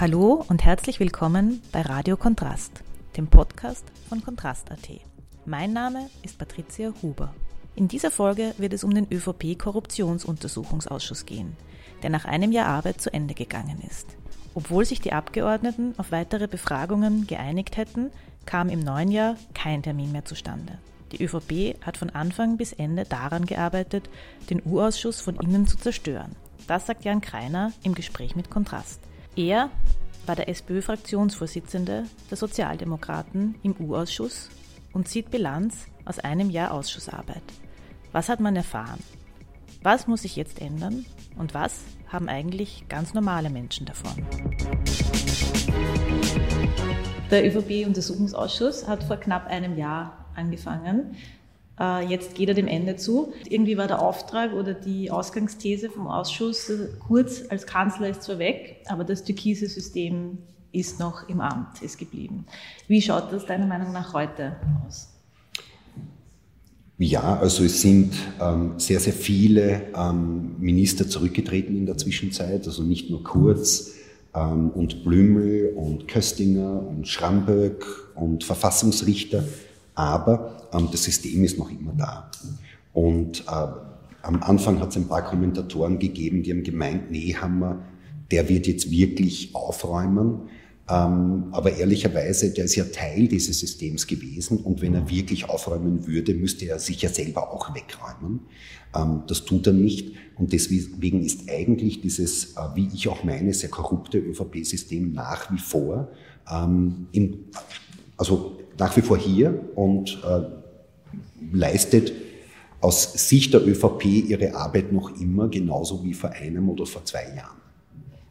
Hallo und herzlich willkommen bei Radio Kontrast, dem Podcast von Kontrast.at. Mein Name ist Patricia Huber. In dieser Folge wird es um den ÖVP-Korruptionsuntersuchungsausschuss gehen, der nach einem Jahr Arbeit zu Ende gegangen ist. Obwohl sich die Abgeordneten auf weitere Befragungen geeinigt hätten, kam im neuen Jahr kein Termin mehr zustande. Die ÖVP hat von Anfang bis Ende daran gearbeitet, den U-Ausschuss von innen zu zerstören. Das sagt Jan Kreiner im Gespräch mit Kontrast. Er war der SPÖ-Fraktionsvorsitzende der Sozialdemokraten im U-Ausschuss und zieht Bilanz aus einem Jahr Ausschussarbeit. Was hat man erfahren? Was muss sich jetzt ändern? Und was haben eigentlich ganz normale Menschen davon? Der ÖVP-Untersuchungsausschuss hat vor knapp einem Jahr angefangen. Äh, jetzt geht er dem Ende zu. Irgendwie war der Auftrag oder die Ausgangsthese vom Ausschuss, äh, Kurz als Kanzler ist zwar weg, aber das türkise System ist noch im Amt, ist geblieben. Wie schaut das deiner Meinung nach heute aus? Ja, also es sind ähm, sehr, sehr viele ähm, Minister zurückgetreten in der Zwischenzeit, also nicht nur Kurz ähm, und Blümel und Köstinger und Schramböck und Verfassungsrichter, aber ähm, das System ist noch immer da. Und äh, am Anfang hat es ein paar Kommentatoren gegeben, die haben gemeint, nee, wir, der wird jetzt wirklich aufräumen. Ähm, aber ehrlicherweise, der ist ja Teil dieses Systems gewesen und wenn er wirklich aufräumen würde, müsste er sich ja selber auch wegräumen. Ähm, das tut er nicht und deswegen ist eigentlich dieses, äh, wie ich auch meine, sehr korrupte ÖVP-System nach wie vor ähm, im, also nach wie vor hier und äh, leistet aus Sicht der ÖVP ihre Arbeit noch immer genauso wie vor einem oder vor zwei Jahren.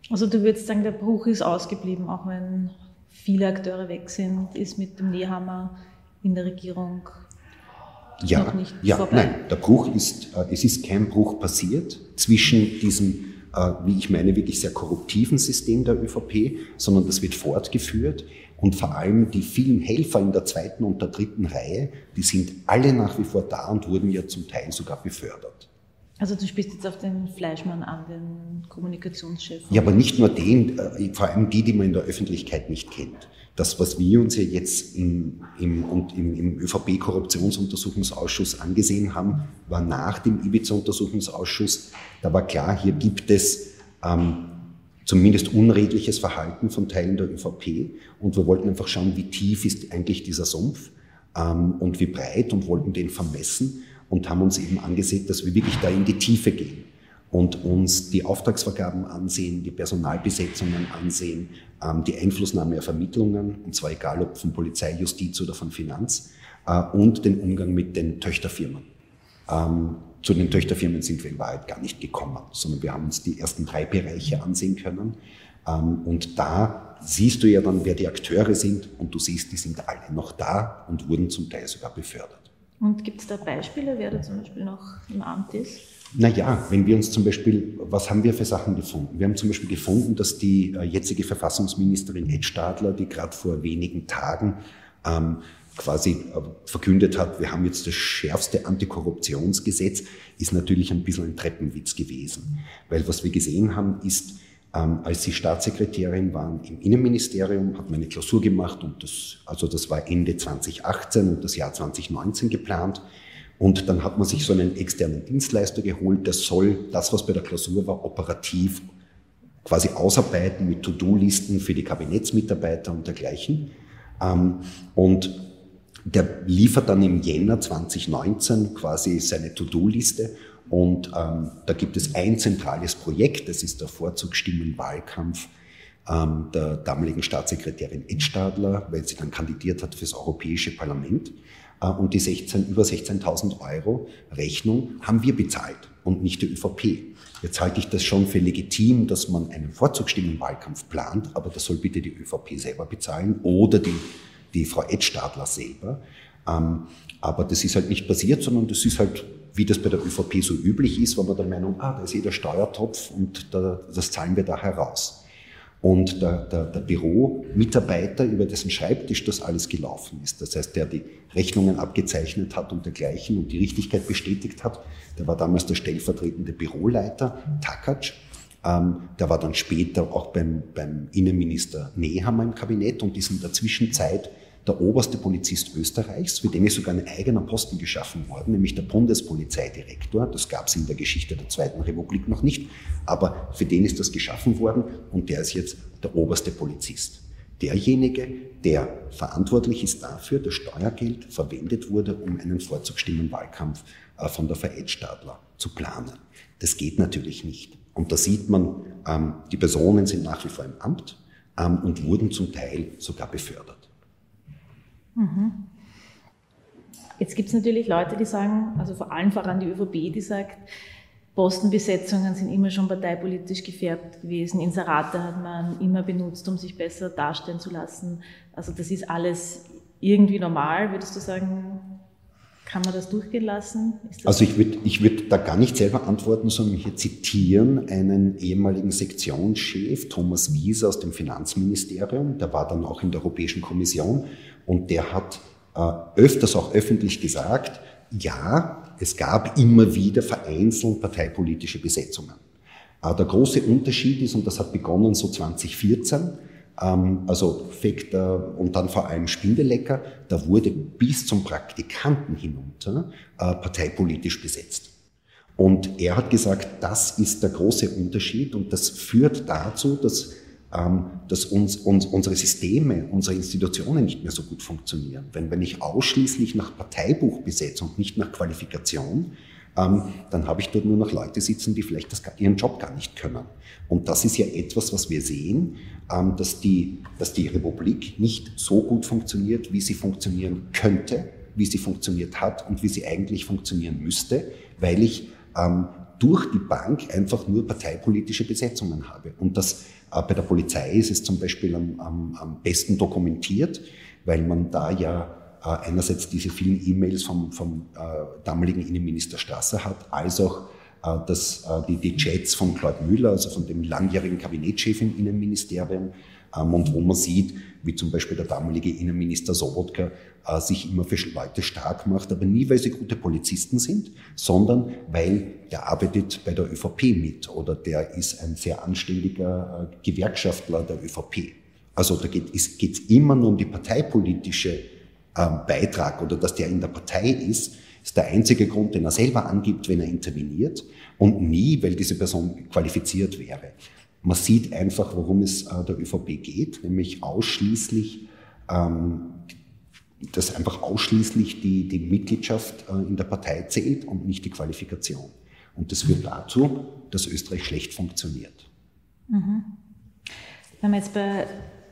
Also du würdest sagen, der Bruch ist ausgeblieben, auch wenn viele Akteure weg sind, ist mit dem Nehammer in der Regierung ja, noch nicht ja, vorbei. Nein, der Bruch ist, äh, es ist kein Bruch passiert zwischen diesem äh, wie ich meine, wirklich sehr korruptiven System der ÖVP, sondern das wird fortgeführt. Und vor allem die vielen Helfer in der zweiten und der dritten Reihe, die sind alle nach wie vor da und wurden ja zum Teil sogar befördert. Also du spielst jetzt auf den Fleischmann an, den Kommunikationschef. Ja, aber nicht nur den, äh, vor allem die, die man in der Öffentlichkeit nicht kennt. Das, was wir uns ja jetzt im, im, im, im ÖVP-Korruptionsuntersuchungsausschuss angesehen haben, war nach dem Ibiza-Untersuchungsausschuss. Da war klar, hier gibt es ähm, zumindest unredliches Verhalten von Teilen der ÖVP. Und wir wollten einfach schauen, wie tief ist eigentlich dieser Sumpf ähm, und wie breit und wollten den vermessen und haben uns eben angesehen, dass wir wirklich da in die Tiefe gehen und uns die Auftragsvergaben ansehen, die Personalbesetzungen ansehen, ähm, die Einflussnahme der Vermittlungen, und zwar egal ob von Polizei, Justiz oder von Finanz, äh, und den Umgang mit den Töchterfirmen. Ähm, zu den Töchterfirmen sind wir in Wahrheit gar nicht gekommen, sondern wir haben uns die ersten drei Bereiche ansehen können. Ähm, und da siehst du ja dann, wer die Akteure sind, und du siehst, die sind alle noch da und wurden zum Teil sogar befördert. Und gibt es da Beispiele, wer da zum Beispiel noch im Amt ist? Naja, wenn wir uns zum Beispiel, was haben wir für Sachen gefunden? Wir haben zum Beispiel gefunden, dass die äh, jetzige Verfassungsministerin Ed Stadler, die gerade vor wenigen Tagen ähm, quasi äh, verkündet hat, wir haben jetzt das schärfste Antikorruptionsgesetz, ist natürlich ein bisschen ein Treppenwitz gewesen. Weil was wir gesehen haben, ist, ähm, als sie Staatssekretärin waren im Innenministerium, hat man eine Klausur gemacht und das, also das war Ende 2018 und das Jahr 2019 geplant. Und dann hat man sich so einen externen Dienstleister geholt, der soll das, was bei der Klausur war, operativ quasi ausarbeiten mit To-Do-Listen für die Kabinettsmitarbeiter und dergleichen. Ähm, und der liefert dann im Jänner 2019 quasi seine To-Do-Liste und ähm, da gibt es ein zentrales Projekt, das ist der Vorzugsstimmenwahlkampf ähm, der damaligen Staatssekretärin Ed Stadler, weil sie dann kandidiert hat fürs Europäische Parlament. Äh, und die 16, über 16.000 Euro Rechnung haben wir bezahlt und nicht die ÖVP. Jetzt halte ich das schon für legitim, dass man einen Vorzugsstimmenwahlkampf plant, aber das soll bitte die ÖVP selber bezahlen oder die, die Frau Ed Stadler selber. Ähm, aber das ist halt nicht passiert, sondern das ist halt, wie das bei der ÖVP so üblich ist, war man der Meinung, ah, da ist eh der Steuertopf und da, das zahlen wir da heraus. Und der, der, der Büromitarbeiter, über dessen Schreibtisch das alles gelaufen ist, das heißt, der die Rechnungen abgezeichnet hat und dergleichen und die Richtigkeit bestätigt hat, der war damals der stellvertretende Büroleiter, Takac. Ähm, der war dann später auch beim, beim Innenminister Nehammer im Kabinett und ist in der Zwischenzeit der oberste Polizist Österreichs, für den ist sogar ein eigener Posten geschaffen worden, nämlich der Bundespolizeidirektor. Das gab es in der Geschichte der Zweiten Republik noch nicht, aber für den ist das geschaffen worden und der ist jetzt der oberste Polizist. Derjenige, der verantwortlich ist dafür, dass Steuergeld verwendet wurde, um einen Vorzugsstimmenwahlkampf äh, von der Vered Stadler zu planen. Das geht natürlich nicht. Und da sieht man, ähm, die Personen sind nach wie vor im Amt ähm, und wurden zum Teil sogar befördert. Mhm. Jetzt gibt es natürlich Leute, die sagen, also vor allem voran die ÖVP, die sagt, Postenbesetzungen sind immer schon parteipolitisch gefärbt gewesen. Inserate hat man immer benutzt, um sich besser darstellen zu lassen. Also das ist alles irgendwie normal. Würdest du sagen, kann man das durchgehen lassen? Das also ich würde ich würd da gar nicht selber antworten, sondern hier zitieren einen ehemaligen Sektionschef, Thomas Wieser aus dem Finanzministerium, der war dann auch in der Europäischen Kommission und der hat äh, öfters auch öffentlich gesagt, ja, es gab immer wieder vereinzelt parteipolitische Besetzungen. Äh, der große Unterschied ist, und das hat begonnen so 2014, ähm, also Fekter und dann vor allem Spindelecker, da wurde bis zum Praktikanten hinunter äh, parteipolitisch besetzt. Und er hat gesagt, das ist der große Unterschied und das führt dazu, dass dass uns, uns, unsere Systeme, unsere Institutionen nicht mehr so gut funktionieren. Wenn, wenn ich ausschließlich nach Parteibuch besetze und nicht nach Qualifikation, ähm, dann habe ich dort nur noch Leute sitzen, die vielleicht das, ihren Job gar nicht können. Und das ist ja etwas, was wir sehen, ähm, dass, die, dass die Republik nicht so gut funktioniert, wie sie funktionieren könnte, wie sie funktioniert hat und wie sie eigentlich funktionieren müsste, weil ich ähm, durch die Bank einfach nur parteipolitische Besetzungen habe. Und das bei der Polizei ist es zum Beispiel am, am, am besten dokumentiert, weil man da ja äh, einerseits diese vielen E-Mails vom, vom äh, damaligen Innenminister Strasser hat, als auch äh, dass, äh, die, die Chats von Claude Müller, also von dem langjährigen Kabinettschef im Innenministerium, und wo man sieht, wie zum Beispiel der damalige Innenminister Sobotka äh, sich immer für Leute stark macht, aber nie, weil sie gute Polizisten sind, sondern weil der arbeitet bei der ÖVP mit oder der ist ein sehr anständiger äh, Gewerkschaftler der ÖVP. Also da geht es immer nur um die parteipolitische ähm, Beitrag oder dass der in der Partei ist, ist der einzige Grund, den er selber angibt, wenn er interveniert und nie, weil diese Person qualifiziert wäre. Man sieht einfach, worum es äh, der ÖVP geht, nämlich ausschließlich, ähm, dass einfach ausschließlich die, die Mitgliedschaft äh, in der Partei zählt und nicht die Qualifikation. Und das führt dazu, dass Österreich schlecht funktioniert. Mhm. Wenn wir jetzt bei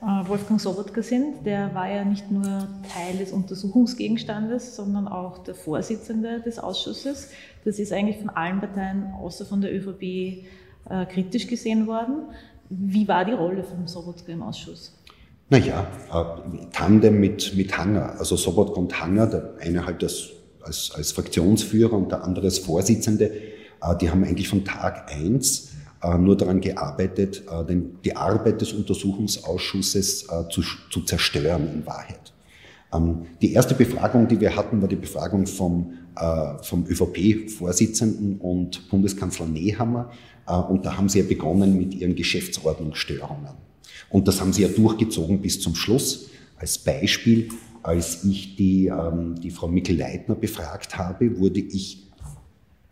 äh, Wolfgang Sobotka sind, der war ja nicht nur Teil des Untersuchungsgegenstandes, sondern auch der Vorsitzende des Ausschusses. Das ist eigentlich von allen Parteien außer von der ÖVP äh, kritisch gesehen worden. Wie war die Rolle von Sobotka im Ausschuss? Naja, äh, Tandem mit, mit Hanger, also Sobotka und Hanger, der eine halt als, als, als Fraktionsführer und der andere als Vorsitzende, äh, die haben eigentlich von Tag eins äh, nur daran gearbeitet, äh, den, die Arbeit des Untersuchungsausschusses äh, zu, zu zerstören in Wahrheit. Ähm, die erste Befragung, die wir hatten, war die Befragung vom, vom ÖVP-Vorsitzenden und Bundeskanzler Nehammer. Äh, und da haben sie ja begonnen mit ihren Geschäftsordnungsstörungen. Und das haben sie ja durchgezogen bis zum Schluss. Als Beispiel, als ich die, ähm, die Frau Mikl-Leitner befragt habe, wurde ich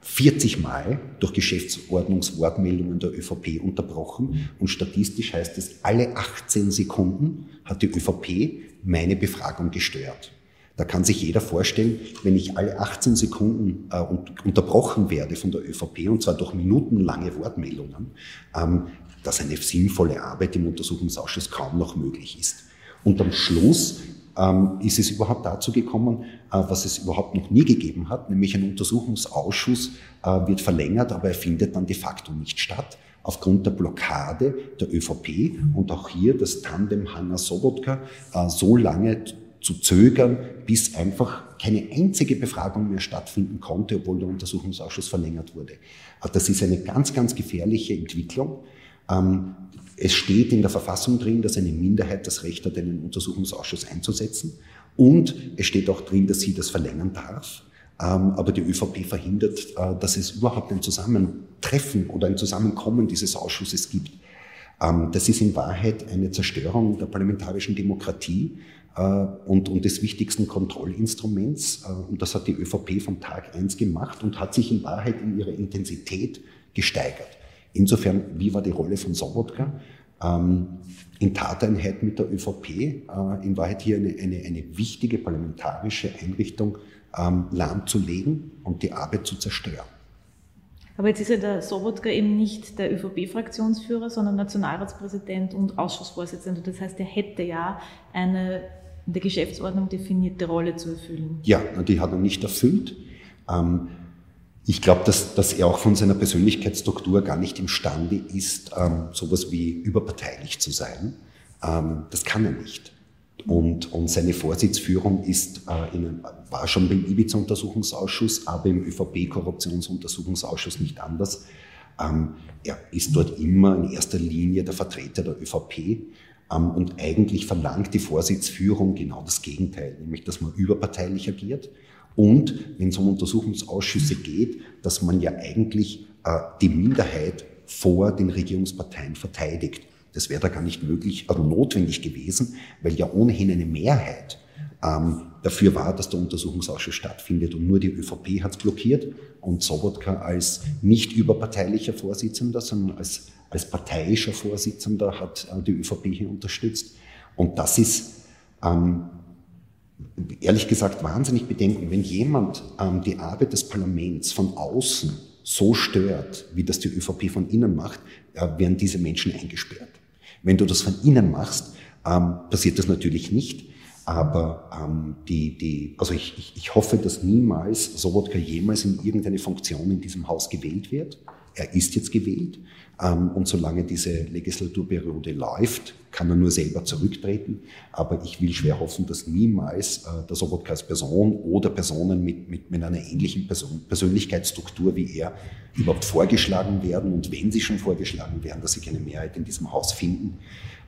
40 Mal durch Geschäftsordnungswortmeldungen der ÖVP unterbrochen und statistisch heißt es, alle 18 Sekunden hat die ÖVP meine Befragung gestört. Da kann sich jeder vorstellen, wenn ich alle 18 Sekunden äh, unterbrochen werde von der ÖVP, und zwar durch minutenlange Wortmeldungen, ähm, dass eine sinnvolle Arbeit im Untersuchungsausschuss kaum noch möglich ist. Und am Schluss ähm, ist es überhaupt dazu gekommen, äh, was es überhaupt noch nie gegeben hat, nämlich ein Untersuchungsausschuss äh, wird verlängert, aber er findet dann de facto nicht statt aufgrund der Blockade der ÖVP und auch hier das Tandem Hanna Sobotka äh, so lange zu zögern, bis einfach keine einzige Befragung mehr stattfinden konnte, obwohl der Untersuchungsausschuss verlängert wurde. Das ist eine ganz, ganz gefährliche Entwicklung. Ähm, es steht in der Verfassung drin, dass eine Minderheit das Recht hat, einen Untersuchungsausschuss einzusetzen. Und es steht auch drin, dass sie das verlängern darf. Ähm, aber die ÖVP verhindert, äh, dass es überhaupt ein Zusammentreffen oder ein Zusammenkommen dieses Ausschusses gibt. Ähm, das ist in Wahrheit eine Zerstörung der parlamentarischen Demokratie äh, und, und des wichtigsten Kontrollinstruments. Äh, und das hat die ÖVP vom Tag eins gemacht und hat sich in Wahrheit in ihrer Intensität gesteigert. Insofern, wie war die Rolle von Sobotka? Ähm, in Tateinheit mit der ÖVP, in Wahrheit hier eine, eine, eine wichtige parlamentarische Einrichtung ähm, lahmzulegen und die Arbeit zu zerstören. Aber jetzt ist ja der Sobotka eben nicht der ÖVP-Fraktionsführer, sondern Nationalratspräsident und Ausschussvorsitzender. Das heißt, er hätte ja eine in der Geschäftsordnung definierte Rolle zu erfüllen. Ja, die hat er nicht erfüllt. Ähm, ich glaube, dass, dass er auch von seiner Persönlichkeitsstruktur gar nicht imstande ist, ähm, sowas wie überparteilich zu sein. Das kann er nicht. Und, und seine Vorsitzführung ist, äh, in, war schon beim Ibiza-Untersuchungsausschuss, aber im ÖVP-Korruptionsuntersuchungsausschuss nicht anders. Ähm, er ist dort immer in erster Linie der Vertreter der ÖVP ähm, und eigentlich verlangt die Vorsitzführung genau das Gegenteil, nämlich dass man überparteilich agiert und wenn es um Untersuchungsausschüsse geht, dass man ja eigentlich äh, die Minderheit vor den Regierungsparteien verteidigt. Das wäre da gar nicht möglich, also notwendig gewesen, weil ja ohnehin eine Mehrheit ähm, dafür war, dass der Untersuchungsausschuss stattfindet. Und nur die ÖVP hat es blockiert und Sobotka als nicht überparteilicher Vorsitzender, sondern als, als parteiischer Vorsitzender hat äh, die ÖVP hier unterstützt. Und das ist ähm, ehrlich gesagt wahnsinnig bedenken, wenn jemand ähm, die Arbeit des Parlaments von außen so stört, wie das die ÖVP von innen macht, äh, werden diese Menschen eingesperrt. Wenn du das von innen machst, ähm, passiert das natürlich nicht. Aber ähm, die, die, also ich, ich, ich hoffe, dass niemals Sobotka jemals in irgendeine Funktion in diesem Haus gewählt wird. Er ist jetzt gewählt. Ähm, und solange diese Legislaturperiode läuft, kann er nur selber zurücktreten. Aber ich will schwer hoffen, dass niemals äh, der Sobotka als Person oder Personen mit, mit, mit einer ähnlichen Person, Persönlichkeitsstruktur wie er überhaupt vorgeschlagen werden. Und wenn sie schon vorgeschlagen werden, dass sie keine Mehrheit in diesem Haus finden,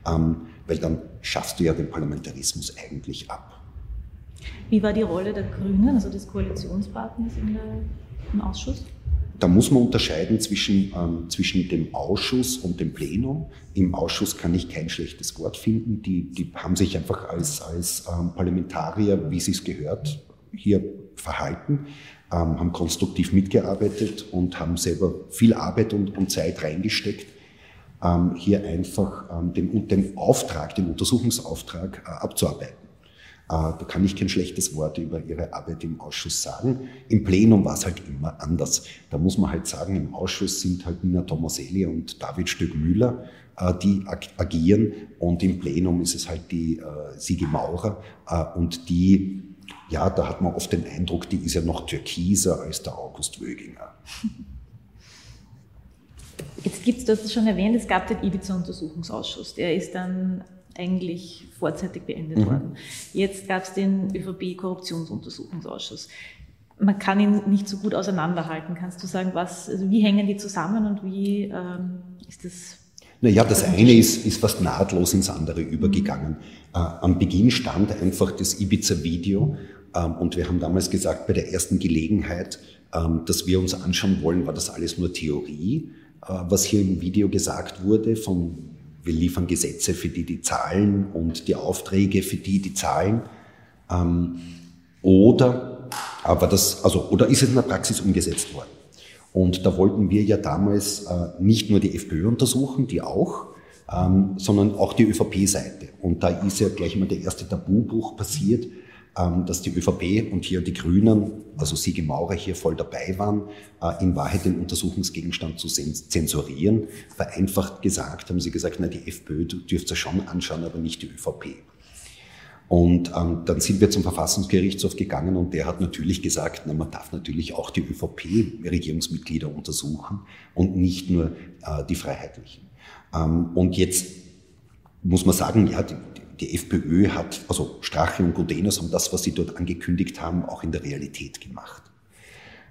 ähm, weil dann schaffst du ja den Parlamentarismus eigentlich ab. Wie war die Rolle der Grünen, also des Koalitionspartners der, im Ausschuss? Da muss man unterscheiden zwischen, ähm, zwischen dem Ausschuss und dem Plenum. Im Ausschuss kann ich kein schlechtes Wort finden. Die, die haben sich einfach als, als ähm, Parlamentarier, wie sie es gehört, hier verhalten, ähm, haben konstruktiv mitgearbeitet und haben selber viel Arbeit und, und Zeit reingesteckt, ähm, hier einfach ähm, den, den Auftrag, den Untersuchungsauftrag äh, abzuarbeiten. Äh, da kann ich kein schlechtes Wort über ihre Arbeit im Ausschuss sagen. Im Plenum war es halt immer anders. Da muss man halt sagen, im Ausschuss sind halt Nina Tomaselli und David Stöck-Müller, äh, die agieren und im Plenum ist es halt die äh, Sigi Maurer und die, ja, da hat man oft den Eindruck, die ist ja noch türkiser als der August Wöginger. Jetzt gibt es, du hast es schon erwähnt, es gab den Ibiza-Untersuchungsausschuss. Der ist dann eigentlich vorzeitig beendet mhm. worden. Jetzt gab es den ÖVP-Korruptionsuntersuchungsausschuss. Man kann ihn nicht so gut auseinanderhalten. Kannst du sagen, was, also wie hängen die zusammen und wie ähm, ist das? Naja, das eine ist, ist fast nahtlos ins andere übergegangen. Mhm. Äh, am Beginn stand einfach das Ibiza-Video ähm, und wir haben damals gesagt, bei der ersten Gelegenheit, ähm, dass wir uns anschauen wollen, war das alles nur Theorie. Äh, was hier im Video gesagt wurde von wir liefern Gesetze, für die die zahlen und die Aufträge, für die die zahlen. Ähm, oder, aber das, also, oder ist es in der Praxis umgesetzt worden? Und da wollten wir ja damals äh, nicht nur die FPÖ untersuchen, die auch, ähm, sondern auch die ÖVP-Seite. Und da ist ja gleich mal der erste Tabubruch passiert, dass die ÖVP und hier die Grünen, also Siege Maurer hier voll dabei waren, äh, in Wahrheit den Untersuchungsgegenstand zu zensurieren. Vereinfacht gesagt haben sie gesagt, na, die FPÖ dürft ihr schon anschauen, aber nicht die ÖVP. Und ähm, dann sind wir zum Verfassungsgerichtshof gegangen und der hat natürlich gesagt, na, man darf natürlich auch die ÖVP-Regierungsmitglieder untersuchen und nicht nur äh, die Freiheitlichen. Ähm, und jetzt muss man sagen, ja, die, die FPÖ hat, also Strache und Gudenus haben das, was sie dort angekündigt haben, auch in der Realität gemacht.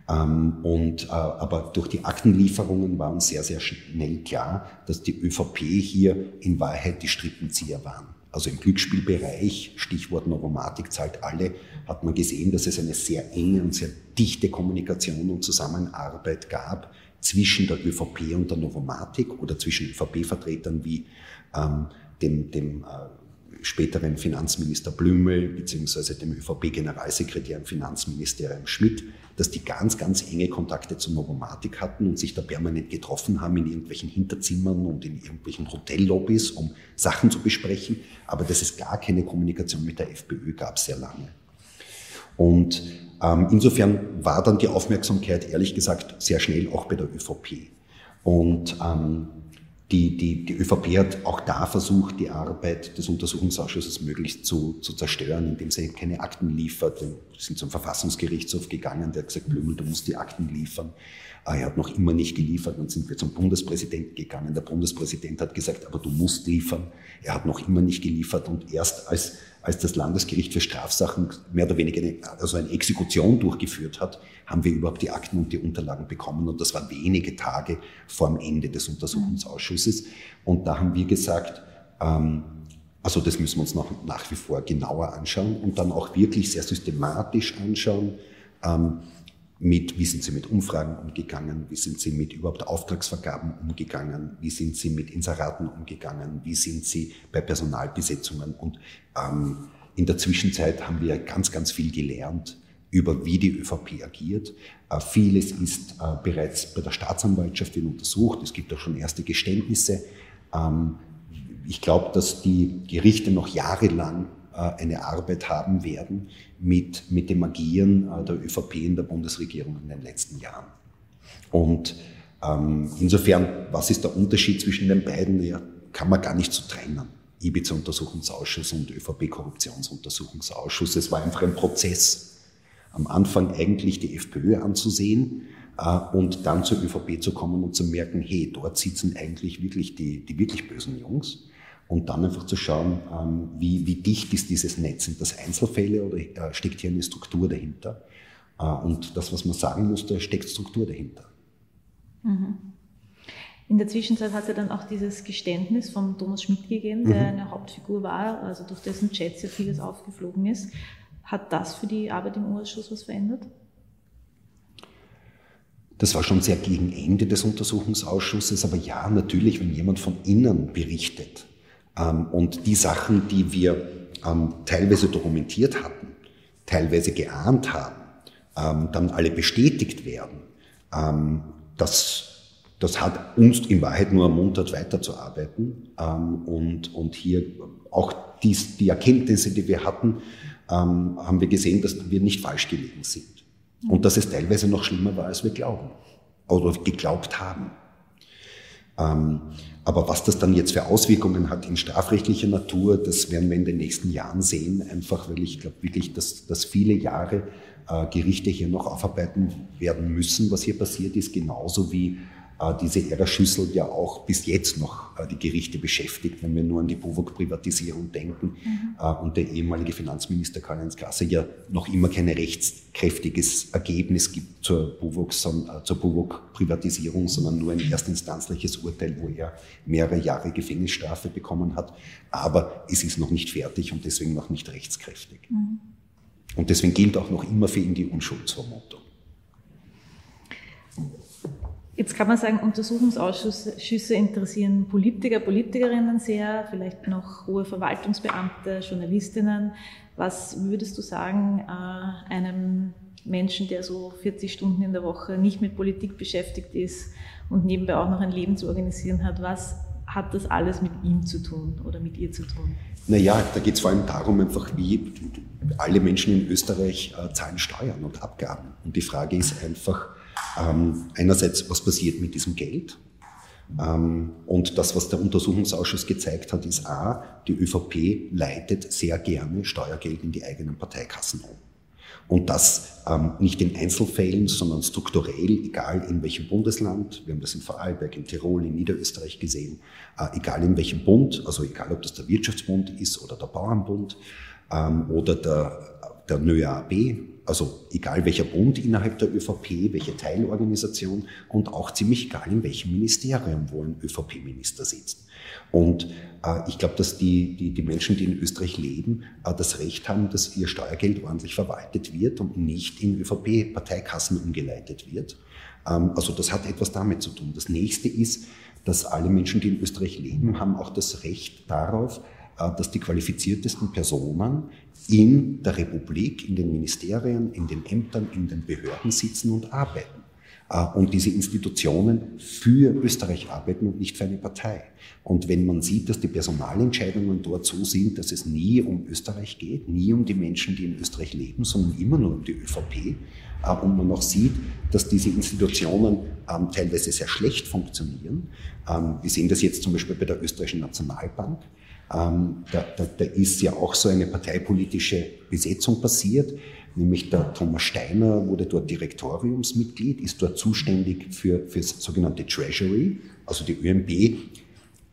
Ähm, und, äh, aber durch die Aktenlieferungen war uns sehr, sehr schnell klar, dass die ÖVP hier in Wahrheit die Strippenzieher waren. also im Glücksspielbereich, Stichwort Novomatik zahlt alle, hat man gesehen, dass es eine sehr enge und sehr dichte Kommunikation und Zusammenarbeit gab zwischen der ÖVP und der Novomatik oder zwischen ÖVP-Vertretern wie ähm, dem, dem äh, späteren Finanzminister Blümel beziehungsweise dem ÖVP-Generalsekretär im Finanzministerium Schmidt, dass die ganz, ganz enge Kontakte zur Novomatik hatten und sich da permanent getroffen haben in irgendwelchen Hinterzimmern und in irgendwelchen Hotellobbys, um Sachen zu besprechen, aber dass es gar keine Kommunikation mit der FPÖ gab sehr lange. Und ähm, insofern war dann die Aufmerksamkeit ehrlich gesagt sehr schnell auch bei der ÖVP. Und ähm, die, die, die ÖVP hat auch da versucht, die Arbeit des Untersuchungsausschusses möglichst zu, zu zerstören, indem sie keine Akten liefert. Sie sind zum Verfassungsgerichtshof gegangen, der hat gesagt, Blümel, du musst die Akten liefern. Ah, er hat noch immer nicht geliefert. Dann sind wir zum Bundespräsidenten gegangen. Der Bundespräsident hat gesagt, aber du musst liefern. Er hat noch immer nicht geliefert. Und erst als, als das Landesgericht für Strafsachen mehr oder weniger eine, also eine Exekution durchgeführt hat, haben wir überhaupt die Akten und die Unterlagen bekommen. Und das war wenige Tage vor dem Ende des Untersuchungsausschusses. Und da haben wir gesagt, ähm, also das müssen wir uns noch nach wie vor genauer anschauen und dann auch wirklich sehr systematisch anschauen. Ähm, mit, wie sind Sie mit Umfragen umgegangen, wie sind Sie mit überhaupt Auftragsvergaben umgegangen, wie sind Sie mit Inseraten umgegangen, wie sind Sie bei Personalbesetzungen. Und ähm, in der Zwischenzeit haben wir ganz, ganz viel gelernt über wie die ÖVP agiert. Äh, vieles ist äh, bereits bei der Staatsanwaltschaft untersucht. Es gibt auch schon erste Geständnisse. Ähm, ich glaube, dass die Gerichte noch jahrelang eine Arbeit haben werden mit, mit dem Agieren äh, der ÖVP in der Bundesregierung in den letzten Jahren. Und ähm, insofern, was ist der Unterschied zwischen den beiden? Ja, kann man gar nicht so trennen. Ibiza-Untersuchungsausschuss und ÖVP-Korruptionsuntersuchungsausschuss. Es war einfach ein Prozess. Am Anfang eigentlich die FPÖ anzusehen äh, und dann zur ÖVP zu kommen und zu merken, hey, dort sitzen eigentlich wirklich die, die wirklich bösen Jungs und dann einfach zu schauen, ähm, wie, wie dicht ist dieses Netz. Sind das Einzelfälle oder äh, steckt hier eine Struktur dahinter? Äh, und das, was man sagen muss, da steckt Struktur dahinter. Mhm. In der Zwischenzeit hat es ja dann auch dieses Geständnis von Thomas Schmidt gegeben, der mhm. eine Hauptfigur war, also durch dessen Chats ja vieles aufgeflogen ist. Hat das für die Arbeit im Ausschuss was verändert? Das war schon sehr gegen Ende des Untersuchungsausschusses, aber ja, natürlich, wenn jemand von innen berichtet, und die Sachen, die wir ähm, teilweise dokumentiert hatten, teilweise geahnt haben, ähm, dann alle bestätigt werden, das, das hat uns in Wahrheit nur ermuntert, weiterzuarbeiten und, und hier auch dies, die Erkenntnisse, die wir hatten, haben wir gesehen, dass wir nicht falsch gelegen sind. Und dass es teilweise noch schlimmer war, als wir glauben oder geglaubt haben. Ähm, aber was das dann jetzt für Auswirkungen hat in strafrechtlicher Natur, das werden wir in den nächsten Jahren sehen, einfach weil ich glaube wirklich, dass, dass viele Jahre äh, Gerichte hier noch aufarbeiten werden müssen, was hier passiert ist, genauso wie diese Ärgerschüssel ja auch bis jetzt noch äh, die Gerichte beschäftigt, wenn wir nur an die BUWOG-Privatisierung denken mhm. Äh, und der ehemalige Finanzminister Karl-Heinz Klasse ja noch immer kein rechtskräftiges Ergebnis gibt zur BUWOG-Privatisierung, sondern nur ein erstinstanzliches Urteil, wo er mehrere Jahre Gefängnisstrafe bekommen hat. Aber es ist noch nicht fertig und deswegen noch nicht rechtskräftig. Mhm. Und deswegen gilt auch noch immer für ihn die Unschuldsvermutung. Jetzt kann man sagen, Untersuchungsausschüsse interessieren Politiker, Politikerinnen sehr, vielleicht noch hohe Verwaltungsbeamte, Journalistinnen. Was würdest du sagen äh, einem Menschen, der so 40 Stunden in der Woche nicht mit Politik beschäftigt ist und nebenbei auch noch ein Leben zu organisieren hat, was hat das alles mit ihm zu tun oder mit ihr zu tun? Naja, da geht es vor allem darum, einfach wie alle Menschen in Österreich äh, zahlen Steuern und Abgaben. Und die Frage ist einfach, ähm, einerseits, was passiert mit diesem Geld? Ähm, und das, was der Untersuchungsausschuss gezeigt hat, ist A, die ÖVP leitet sehr gerne Steuergeld in die eigenen Parteikassen um. Und das ähm, nicht in Einzelfällen, sondern strukturell, egal in welchem Bundesland. Wir haben das in Vorarlberg, in Tirol, in Niederösterreich gesehen. Äh, egal in welchem Bund, also egal ob das der Wirtschaftsbund ist oder der Bauernbund ähm, oder der, der NÖAB, also egal welcher Bund innerhalb der ÖVP, welche Teilorganisation und auch ziemlich egal in welchem Ministerium, wo ein ÖVP-Minister sitzt. Und Äh, ich glaube, dass die, die, die Menschen, die in Österreich leben, äh, das Recht haben, dass ihr Steuergeld ordentlich verwaltet wird und nicht in ÖVP-Parteikassen umgeleitet wird. Ähm, also das hat etwas damit zu tun. Das nächste ist, dass alle Menschen, die in Österreich leben, haben auch das Recht darauf, dass die qualifiziertesten Personen in der Republik, in den Ministerien, in den Ämtern, in den Behörden sitzen und arbeiten. Äh, und diese Institutionen für Österreich arbeiten und nicht für eine Partei. Und wenn man sieht, dass die Personalentscheidungen dort so sind, dass es nie um Österreich geht, nie um die Menschen, die in Österreich leben, sondern immer nur um die ÖVP, äh, und man auch sieht, dass diese Institutionen ähm, teilweise sehr schlecht funktionieren. Ähm, wir sehen das jetzt zum Beispiel bei der österreichischen Nationalbank. Ähm, da, da, da ist ja auch so eine parteipolitische Besetzung passiert nämlich der Thomas Steiner wurde dort Direktoriumsmitglied, ist dort zuständig für, für das sogenannte Treasury, also die ÖMB,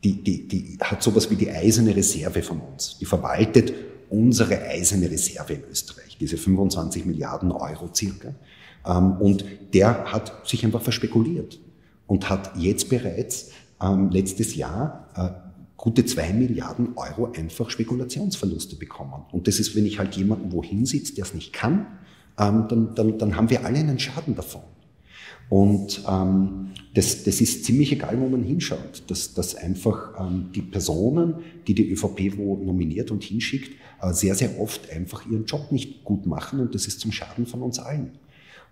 die, die, die hat sowas wie die eiserne Reserve von uns. Die verwaltet unsere eiserne Reserve in Österreich, diese 25 Milliarden Euro circa. Ähm, und der hat sich einfach verspekuliert und hat jetzt bereits ähm, letztes Jahr äh, gute zwei Milliarden Euro einfach Spekulationsverluste bekommen. Und das ist, wenn ich halt jemanden wohin sitze, der es nicht kann, ähm, dann, dann, dann haben wir alle einen Schaden davon. Und ähm, das, das ist ziemlich egal, wo man hinschaut, dass, dass einfach ähm, die Personen, die die ÖVP wo nominiert und hinschickt, äh, sehr, sehr oft einfach ihren Job nicht gut machen und das ist zum Schaden von uns allen.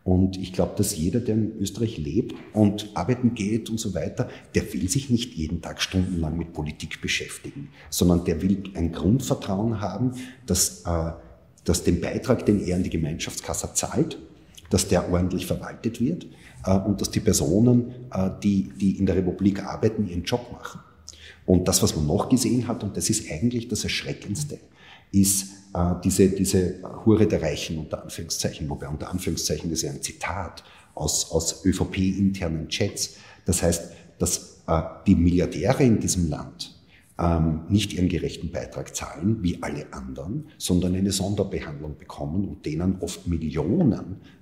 Und ich glaube, dass jeder, der in Österreich lebt und arbeiten geht und so weiter, der will sich nicht jeden Tag stundenlang mit Politik beschäftigen, sondern der will ein Grundvertrauen haben, dass, äh, dass den Beitrag, den er in die Gemeinschaftskasse zahlt, dass der ordentlich verwaltet wird äh, und dass die Personen, äh, die, die in der Republik arbeiten, ihren Job machen. Und das, was man noch gesehen hat, und das ist eigentlich das Erschreckendste, ist äh, diese, diese Hure der Reichen unter Anführungszeichen, wobei unter Anführungszeichen das ist ja ein Zitat aus, aus ÖVP-internen Chats. Das heißt, dass äh, die Milliardäre in diesem Land ähm, nicht ihren gerechten Beitrag zahlen, wie alle anderen, sondern eine Sonderbehandlung bekommen und denen oft Millionen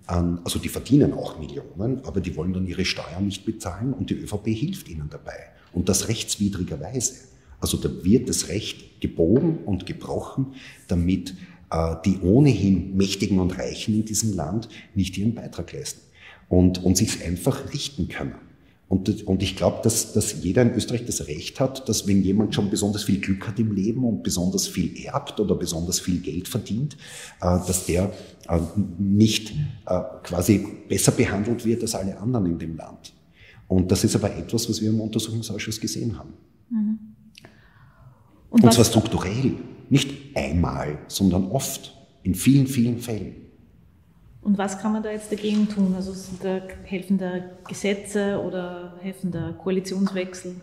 an, also die verdienen auch Millionen, aber die wollen dann ihre Steuern nicht bezahlen und die ÖVP hilft ihnen dabei. Und das rechtswidrigerweise. Also da wird das Recht gebogen und gebrochen, damit äh, die ohnehin Mächtigen und Reichen in diesem Land nicht ihren Beitrag leisten und, und sich einfach richten können. Und, und ich glaube, dass, dass jeder in Österreich das Recht hat, dass wenn jemand schon besonders viel Glück hat im Leben und besonders viel erbt oder besonders viel Geld verdient, äh, dass der äh, nicht äh, quasi besser behandelt wird als alle anderen in dem Land. Und das ist aber etwas, was wir im Untersuchungsausschuss gesehen haben. Mhm. Und, und zwar strukturell, nicht einmal, sondern oft, in vielen, vielen Fällen. Und was kann man da jetzt dagegen tun? Also sind da helfen da Gesetze oder helfen da Koalitionswechsel?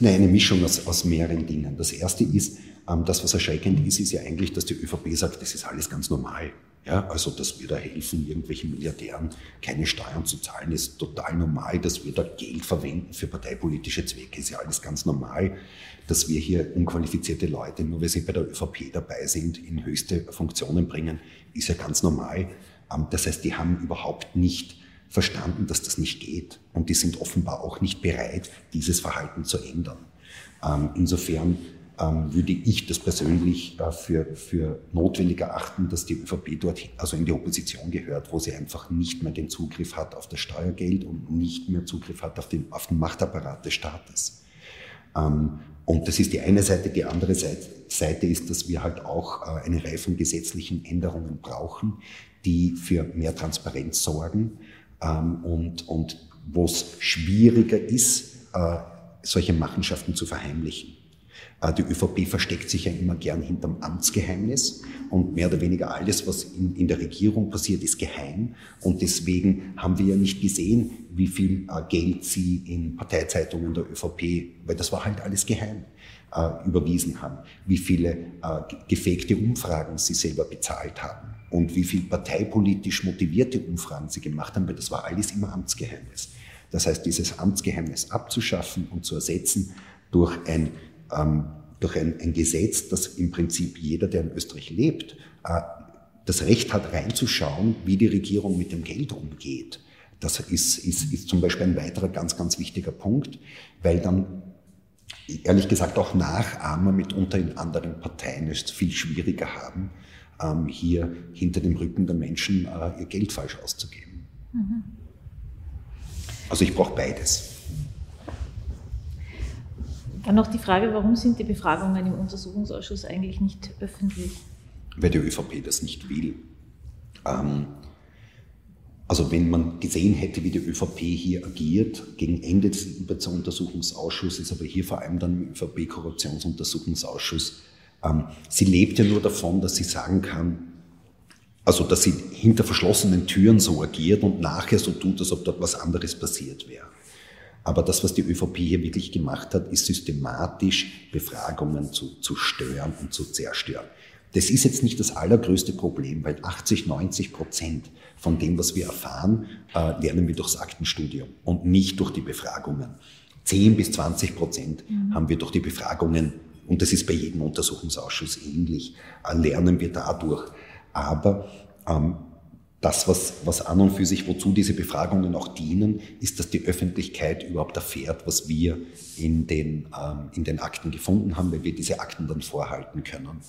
Nein, eine Mischung aus, aus mehreren Dingen. Das erste ist, ähm, das, was erschreckend ist, ist ja eigentlich, dass die ÖVP sagt, das ist alles ganz normal. Ja, also, dass wir da helfen, irgendwelchen Milliardären keine Steuern zu zahlen, ist total normal. Dass wir da Geld verwenden für parteipolitische Zwecke, ist ja alles ganz normal. Dass wir hier unqualifizierte Leute, nur weil sie bei der ÖVP dabei sind, in höchste Funktionen bringen, ist ja ganz normal. Ähm, das heißt, die haben überhaupt nicht verstanden, dass das nicht geht. Und die sind offenbar auch nicht bereit, dieses Verhalten zu ändern. Ähm, insofern ähm, würde ich das persönlich äh, für, für notwendig erachten, dass die ÖVP dort, also in die Opposition gehört, wo sie einfach nicht mehr den Zugriff hat auf das Steuergeld und nicht mehr Zugriff hat auf den, auf den Machtapparat des Staates. Und das ist die eine Seite. Die andere Seite ist, dass wir halt auch äh, eine Reihe von gesetzlichen Änderungen brauchen, die für mehr Transparenz sorgen ähm, und, und wo es schwieriger ist, äh, solche Machenschaften zu verheimlichen. Äh, die ÖVP versteckt sich ja immer gern hinterm Amtsgeheimnis und mehr oder weniger alles, was in, in, der Regierung passiert, ist geheim. Und deswegen haben wir ja nicht gesehen, wie viel äh, Geld sie in Parteizeitungen der ÖVP, weil das war halt alles geheim, äh, überwiesen haben, wie viele gefakte Umfragen sie selber bezahlt haben und wie viel parteipolitisch motivierte Umfragen sie gemacht haben, weil das war alles immer Amtsgeheimnis. Das heißt, dieses Amtsgeheimnis abzuschaffen und zu ersetzen durch ein ähm, durch ein, ein, Gesetz, das im Prinzip jeder, der in Österreich lebt, äh, das Recht hat, reinzuschauen, wie die Regierung mit dem Geld umgeht. Das ist, ist, ist zum Beispiel ein weiterer ganz, ganz wichtiger Punkt, weil dann ehrlich gesagt auch Nachahmer mitunter in anderen Parteien es viel schwieriger haben, ähm, hier hinter dem Rücken der Menschen äh, ihr Geld falsch auszugeben. Mhm. Also ich brauche beides. Dann noch die Frage, warum sind die Befragungen im Untersuchungsausschuss eigentlich nicht öffentlich? Weil die ÖVP das nicht will. Ähm, also wenn man gesehen hätte, wie die ÖVP hier agiert, gegen Ende des Untersuchungsausschusses, aber hier vor allem dann im ÖVP-Korruptionsuntersuchungsausschuss, ähm, sie lebt ja nur davon, dass sie sagen kann, also dass sie hinter verschlossenen Türen so agiert und nachher so tut, als ob dort was anderes passiert wäre. Aber das, was die ÖVP hier wirklich gemacht hat, ist systematisch Befragungen zu, zu stören und zu zerstören. Das ist jetzt nicht das allergrößte Problem, weil 80, 90 Prozent von dem, was wir erfahren, äh, lernen wir durchs Aktenstudium und nicht durch die Befragungen. 10 bis 20 Prozent mhm. haben wir durch die Befragungen, und das ist bei jedem Untersuchungsausschuss ähnlich, äh, lernen wir dadurch. Aber ähm, das, was, was an und für sich, wozu diese Befragungen auch dienen, ist, dass die Öffentlichkeit überhaupt erfährt, was wir in den, ähm, in den Akten gefunden haben, weil wir diese Akten dann vorhalten können.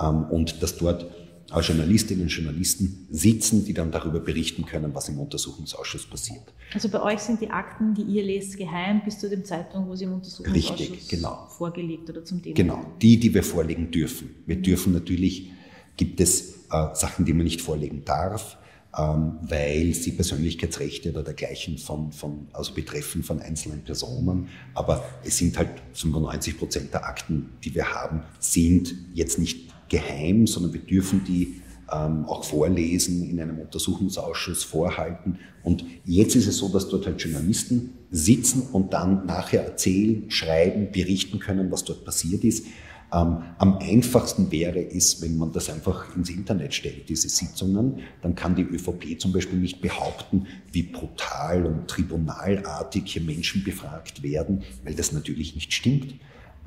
Ähm, und dass dort Journalistinnen und Journalisten sitzen, die dann darüber berichten können, was im Untersuchungsausschuss passiert. Also bei euch sind die Akten, die ihr lest, geheim bis zu dem Zeitpunkt, wo sie im Untersuchungsausschuss Richtig, genau. vorgelegt oder zum Thema Genau, die, die wir vorlegen dürfen. Wir dürfen natürlich, gibt es äh, Sachen, die man nicht vorlegen darf. Ähm, weil sie Persönlichkeitsrechte oder dergleichen von, von, also betreffen von einzelnen Personen. Aber es sind halt 95 Prozent der Akten, die wir haben, sind jetzt nicht geheim, sondern wir dürfen die ähm, auch vorlesen, in einem Untersuchungsausschuss vorhalten. Und jetzt ist es so, dass dort halt Journalisten sitzen und dann nachher erzählen, schreiben, berichten können, was dort passiert ist. Ähm, am einfachsten wäre es, wenn man das einfach ins Internet stellt, diese Sitzungen. Dann kann die ÖVP zum Beispiel nicht behaupten, wie brutal und tribunalartig hier Menschen befragt werden, weil das natürlich nicht stimmt.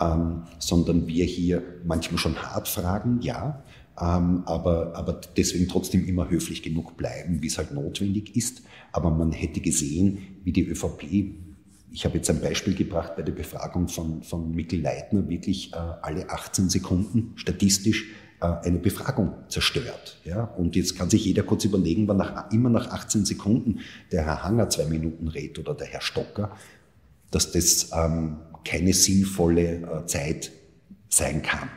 Ähm, sondern wir hier manchmal schon hart fragen, ja, ähm, aber, aber deswegen trotzdem immer höflich genug bleiben, wie es halt notwendig ist. Aber man hätte gesehen, wie die ÖVP ich habe jetzt ein Beispiel gebracht bei der Befragung von, von Mikkel Leitner, wirklich äh, alle 18 Sekunden statistisch äh, eine Befragung zerstört. Ja? Und jetzt kann sich jeder kurz überlegen, wann nach, immer nach 18 Sekunden der Herr Hanger zwei Minuten redet oder der Herr Stocker, dass das ähm, keine sinnvolle äh, Zeit sein kann.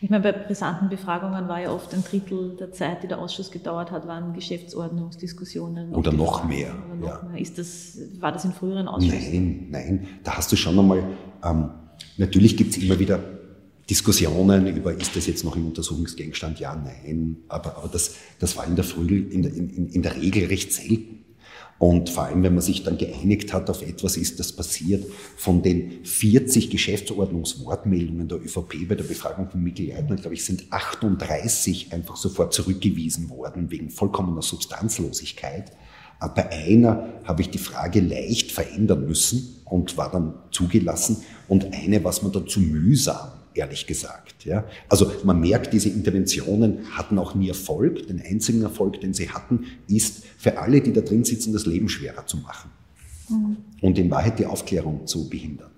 Ich meine, bei brisanten Befragungen war ja oft ein Drittel der Zeit, die der Ausschuss gedauert hat, waren Geschäftsordnungsdiskussionen. Oder noch mehr. Oder noch ja. mehr. Ist das, war das in früheren Ausschüssen? Nein, nein. Da hast du schon einmal, ähm, natürlich gibt es immer wieder Diskussionen über, ist das jetzt noch im Untersuchungsgegenstand? Ja, nein. Aber, aber das, das war in der, Früh, in, der, in, in der Regel recht selten. Und vor allem, wenn man sich dann geeinigt hat auf etwas, ist das passiert. Von den 40 Geschäftsordnungswortmeldungen der ÖVP bei der Befragung von Mikkel Leitner, glaube ich, sind 38 einfach sofort zurückgewiesen worden wegen vollkommener Substanzlosigkeit. Bei einer habe ich die Frage leicht verändern müssen und war dann zugelassen. Und eine, was man dann zu mühsam ehrlich gesagt. Ja. Also man merkt, diese Interventionen hatten auch nie Erfolg. Den einzigen Erfolg, den sie hatten, ist für alle, die da drin sitzen, das Leben schwerer zu machen. Mhm. Und in Wahrheit die Aufklärung zu behindern.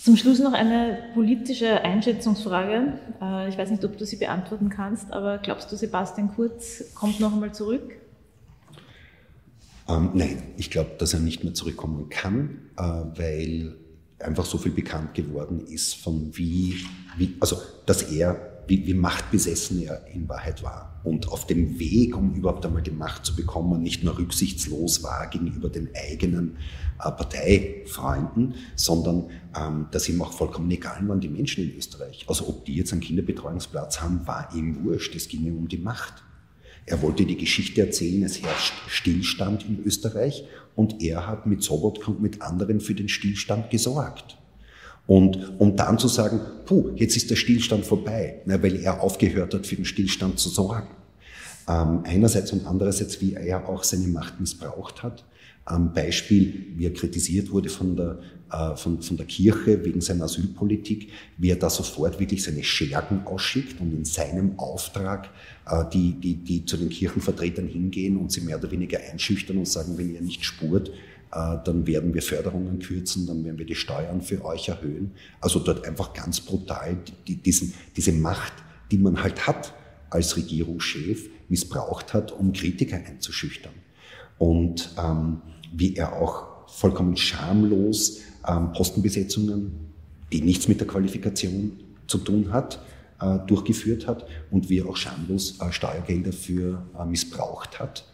Zum Schluss noch eine politische Einschätzungsfrage. Äh, ich weiß nicht, ob du sie beantworten kannst, aber glaubst du, Sebastian Kurz kommt noch einmal zurück? Ähm, nein, ich glaube, dass er nicht mehr zurückkommen kann, äh, weil einfach so viel bekannt geworden ist, von wie, wie also dass er, wie, wie machtbesessen er in Wahrheit war. Und auf dem Weg, um überhaupt einmal die Macht zu bekommen, nicht nur rücksichtslos war gegenüber den eigenen äh, Parteifreunden, sondern ähm, dass ihm auch vollkommen egal waren die Menschen in Österreich. Also ob die jetzt einen Kinderbetreuungsplatz haben, war ihm wurscht. Es ging ihm um die Macht. Er wollte die Geschichte erzählen, es herrscht Stillstand in Österreich und er hat mit Sobotka und mit anderen für den Stillstand gesorgt. Und um dann zu sagen, puh, jetzt ist der Stillstand vorbei, na, weil er aufgehört hat, für den Stillstand zu sorgen. Ähm, einerseits und andererseits, wie er auch seine Macht missbraucht hat. Am Beispiel, wie er kritisiert wurde von der, äh, von, von der Kirche wegen seiner Asylpolitik, wie er da sofort wirklich seine Schergen ausschickt und in seinem Auftrag äh, die, die, die zu den Kirchenvertretern hingehen und sie mehr oder weniger einschüchtern und sagen, wenn ihr nicht spurt, äh, dann werden wir Förderungen kürzen, dann werden wir die Steuern für euch erhöhen. Also dort einfach ganz brutal die, diesen, diese Macht, die man halt hat als Regierungschef, missbraucht hat, um Kritiker einzuschüchtern. Und ähm, wie er auch vollkommen schamlos ähm, Postenbesetzungen, die nichts mit der Qualifikation zu tun hat, äh, durchgeführt hat und wie er auch schamlos äh, Steuergelder für äh, missbraucht hat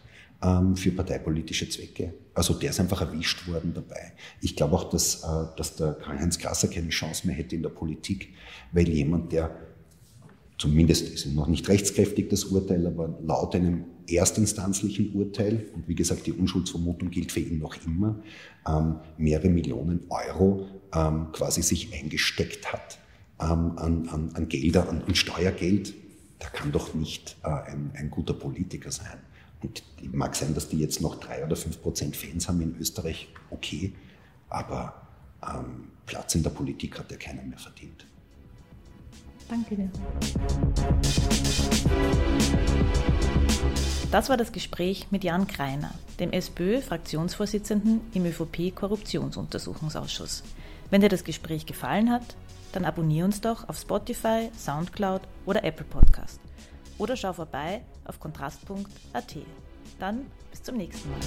ähm, für parteipolitische Zwecke. Also der ist einfach erwischt worden dabei. Ich glaube auch, dass, äh, dass der Karl-Heinz Grasser keine Chance mehr hätte in der Politik, weil jemand, der zumindest ist noch nicht rechtskräftig das Urteil, aber laut einem erstinstanzlichen Urteil, und wie gesagt, die Unschuldsvermutung gilt für ihn noch immer, ähm, mehrere Millionen Euro ähm, quasi sich eingesteckt hat ähm, an, an, an Gelder, an, an Steuergeld. Da kann doch nicht äh, ein, ein guter Politiker sein. Und mag sein, dass die jetzt noch drei oder fünf Prozent Fans haben in Österreich, okay, aber ähm, Platz in der Politik hat ja keiner mehr verdient. Danke dir. Das war das Gespräch mit Jan Kreiner, dem SPÖ-Fraktionsvorsitzenden im ÖVP-Korruptionsuntersuchungsausschuss. Wenn dir das Gespräch gefallen hat, dann abonnier uns doch auf Spotify, Soundcloud oder Apple Podcast. Oder schau vorbei auf kontrast.at. Dann bis zum nächsten Mal.